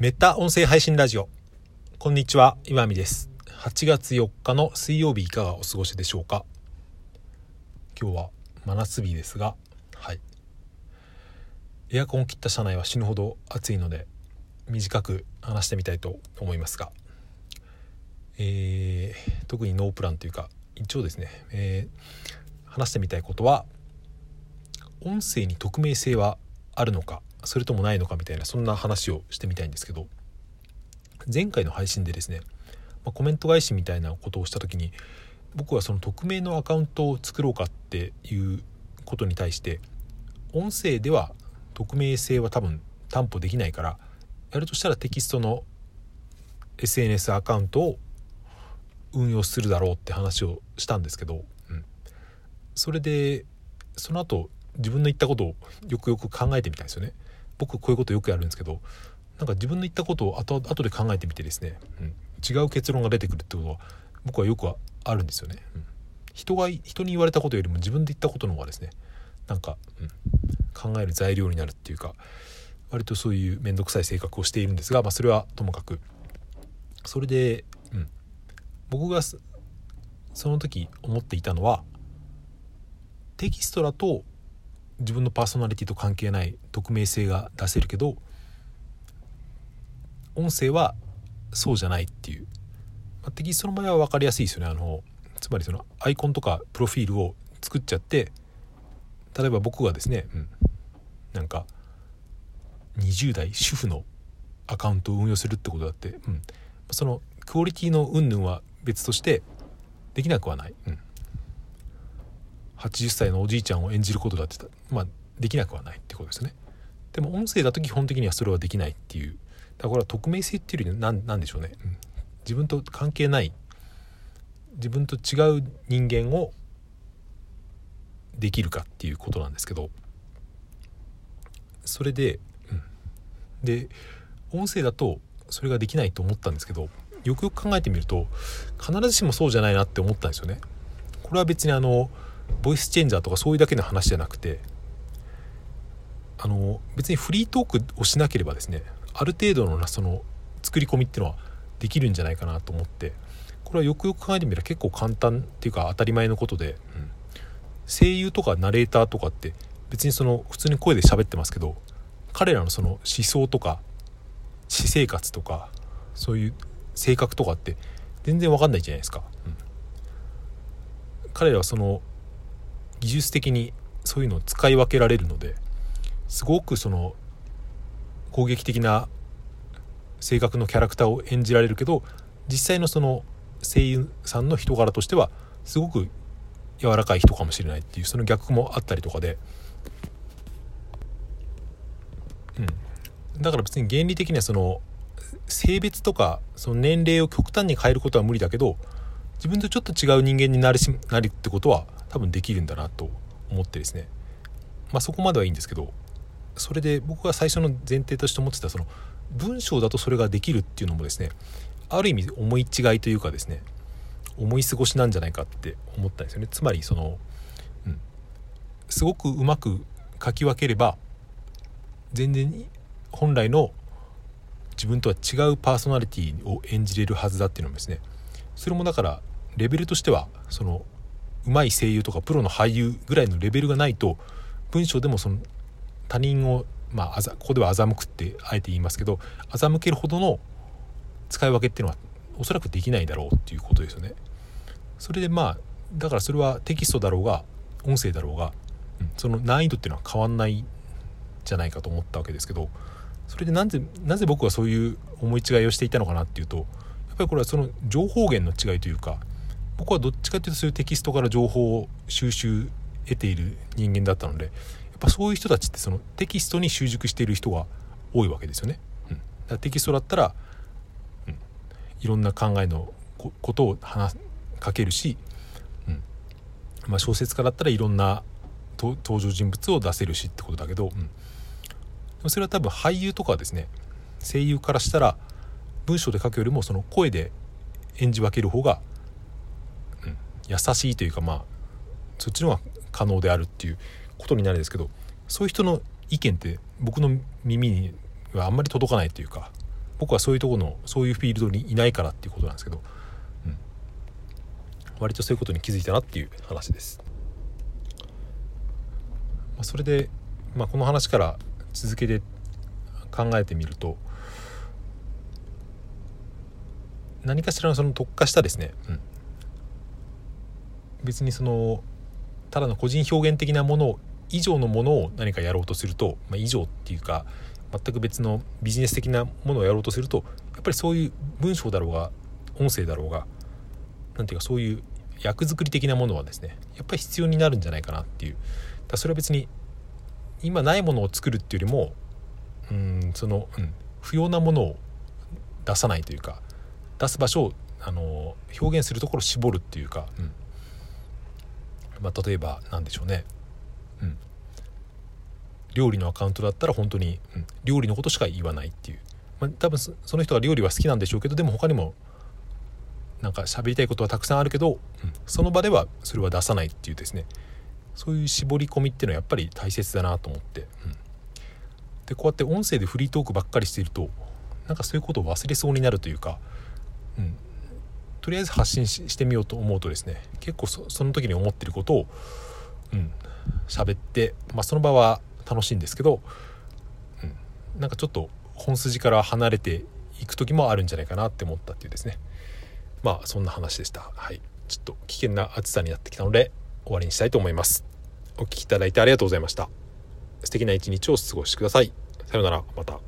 メタ音声配信ラジオ。こんにちは岩見です。8月4日の水曜日いかがお過ごしでしょうか？今日は真夏日ですがはい。エアコンを切った車内は死ぬほど暑いので短く話してみたいと思いますが。えー、特にノープランというか一応ですね、えー、話してみたいことは音声に匿名性はあるのかそれともないのかみたいなそんな話をしてみたいんですけど前回の配信でですね、ま、コメント返しみたいなことをした時に僕はその匿名のアカウントを作ろうかっていうことに対して音声では匿名性は多分担保できないからやるとしたらテキストの SNS アカウントを運用するだろうって話をしたんですけど、うん、それでその後自分の言ったことをよくよく考えてみたんですよね。僕こういうことよくやるんですけどなんか自分の言ったことを後後で考えてみてですね、うん、違う結論が出てくるってことは僕はよくあるんですよね。うん、人が人に言われたことよりも自分で言ったことの方がですねなんか、うん、考える材料になるっていうか割とそういう面倒くさい性格をしているんですが、まあ、それはともかくそれで、うん、僕がその時思っていたのはテキストだと自分のパーソナリティと関係ない匿名性が出せるけど音声はそうじゃないっていう、まあ、テキストの場合は分かりやすいですよね。あのつまりそのアイコンとかプロフィールを作っちゃって例えば僕がですね、うん、なんか20代主婦のアカウントを運用するってことだって、うん、そのクオリティの云々は別としてできなくはない、うん、80歳のおじいちゃんを演じることだってまあできなくはないってことですね。でも音声だと基本的にはそれはできないっていう。だから匿名性っていうより何でしょうね、うん、自分と関係ない自分と違う人間をできるかっていうことなんですけど。それで、うん、で音声だとそれができないと思ったんですけどよくよく考えてみると必ずしもそうじゃないなって思ったんですよね。これは別にあのボイスチェンジャーとかそういうだけの話じゃなくてあの別にフリートークをしなければですねある程度のその作り込みっていうのはできるんじゃないかなと思ってこれはよくよく考えてみれば結構簡単っていうか当たり前のことで、うん、声優とかナレーターとかって別にその普通に声で喋ってますけど彼らのその思想とか私生活とかそういう性格とかって全然わかんないじゃないですか、うん、彼らはその技術的にそういうのを使い分けられるのですごくその攻撃的な性格のキャラクターを演じられるけど実際のその声優さんの人柄としてはすごく柔らかい人かもしれないっていうその逆もあったりとかで、うん、だから別に原理的にはその性別とかその年齢を極端に変えることは無理だけど自分とちょっと違う人間になるしなるってことは多分できるんだなと思ってですね。まあそこまではいいんですけどそれで僕が最初の前提として思ってたその文章だとそれができるっていうのもですねある意味思い違いというかですね思い過ごしなんじゃないかって思ったんですよね。つまりその、うん、すごくうまく書き分ければ全然本来の自分とは違うパーソナリティを演じれるはずだっていうのもですねそれもだからレベルとしてはその上手い声優とかプロの俳優ぐらいのレベルがないと文章でもその他人をまあ、あざここでは欺くってあえて言いますけど欺けるほどの使い分けっていうのはおそらくできないだろうっていうことですよね。それでまあだからそれはテキストだろうが音声だろうが、うん、その難易度っていうのは変わんないじゃないかと思ったわけですけどそれでなぜなぜ僕はそういう思い違いをしていたのかなっていうとやっぱりこれはその情報源の違いというか僕はどっちかっていうとそういうテキストから情報を収集得ている人間だったのでやっぱそういう人たちってそのテキストに習熟している人が多いわけですよね。うん、だテキストだったら、うん、いろんな考えのことを話書けるし、うん。まあ、小説家だったらいろんな登場人物を出せるしってことだけど、うん、それは多分俳優とかですね声優からしたら文章で書くよりもその声で演じ分ける方が優しいというかまあそっちの方が可能であるっていうことになるんですけどそういう人の意見って僕の耳にはあんまり届かないというか、僕はそういうところのそういうフィールドにいないからっていうことなんですけど、うん、割とそういうことに気づいたなっていう話です。まあ、それで、まあ、この話から続けて考えてみると何かしらのその特化したですね、うん、別にそのただの個人表現的なもの以上のものを何かやろうとすると、まあ、以上っていうか全く別のビジネス的なものをやろうとするとやっぱりそういう文章だろうが音声だろうが何ていうかそういう役作り的なものはですねやっぱり必要になるんじゃないかなっていう。だそれは別に今ないものを作るっていうよりもうんその、うん、不要なものを出さないというか出す場所をあの表現するところを絞るっていうか、うん。まあ、例えば何でしょうね、うん、料理のアカウントだったら本当に、うん、料理のことしか言わないっていう、まあ、多分その人が料理は好きなんでしょうけどでも他にもなんか喋りたいことはたくさんあるけど、うん、その場ではそれは出さないっていうですね。そういう絞り込みっていうのはやっぱり大切だなと思って、うん、でこうやって音声でフリートークばっかりしているとなんかそういうことを忘れそうになるというか、うん、とりあえず発信してみようと思うとですね結構その時に思ってることをうん喋って、まあ、その場は楽しいんですけど、うん、なんかちょっと本筋から離れていく時もあるんじゃないかなって思ったっていうですね。まあそんな話でした。はい。ちょっと危険な暑さになってきたので終わりにしたいと思います。お聴きいただいてありがとうございました。素敵な一日をお過ごしください。さようなら。また。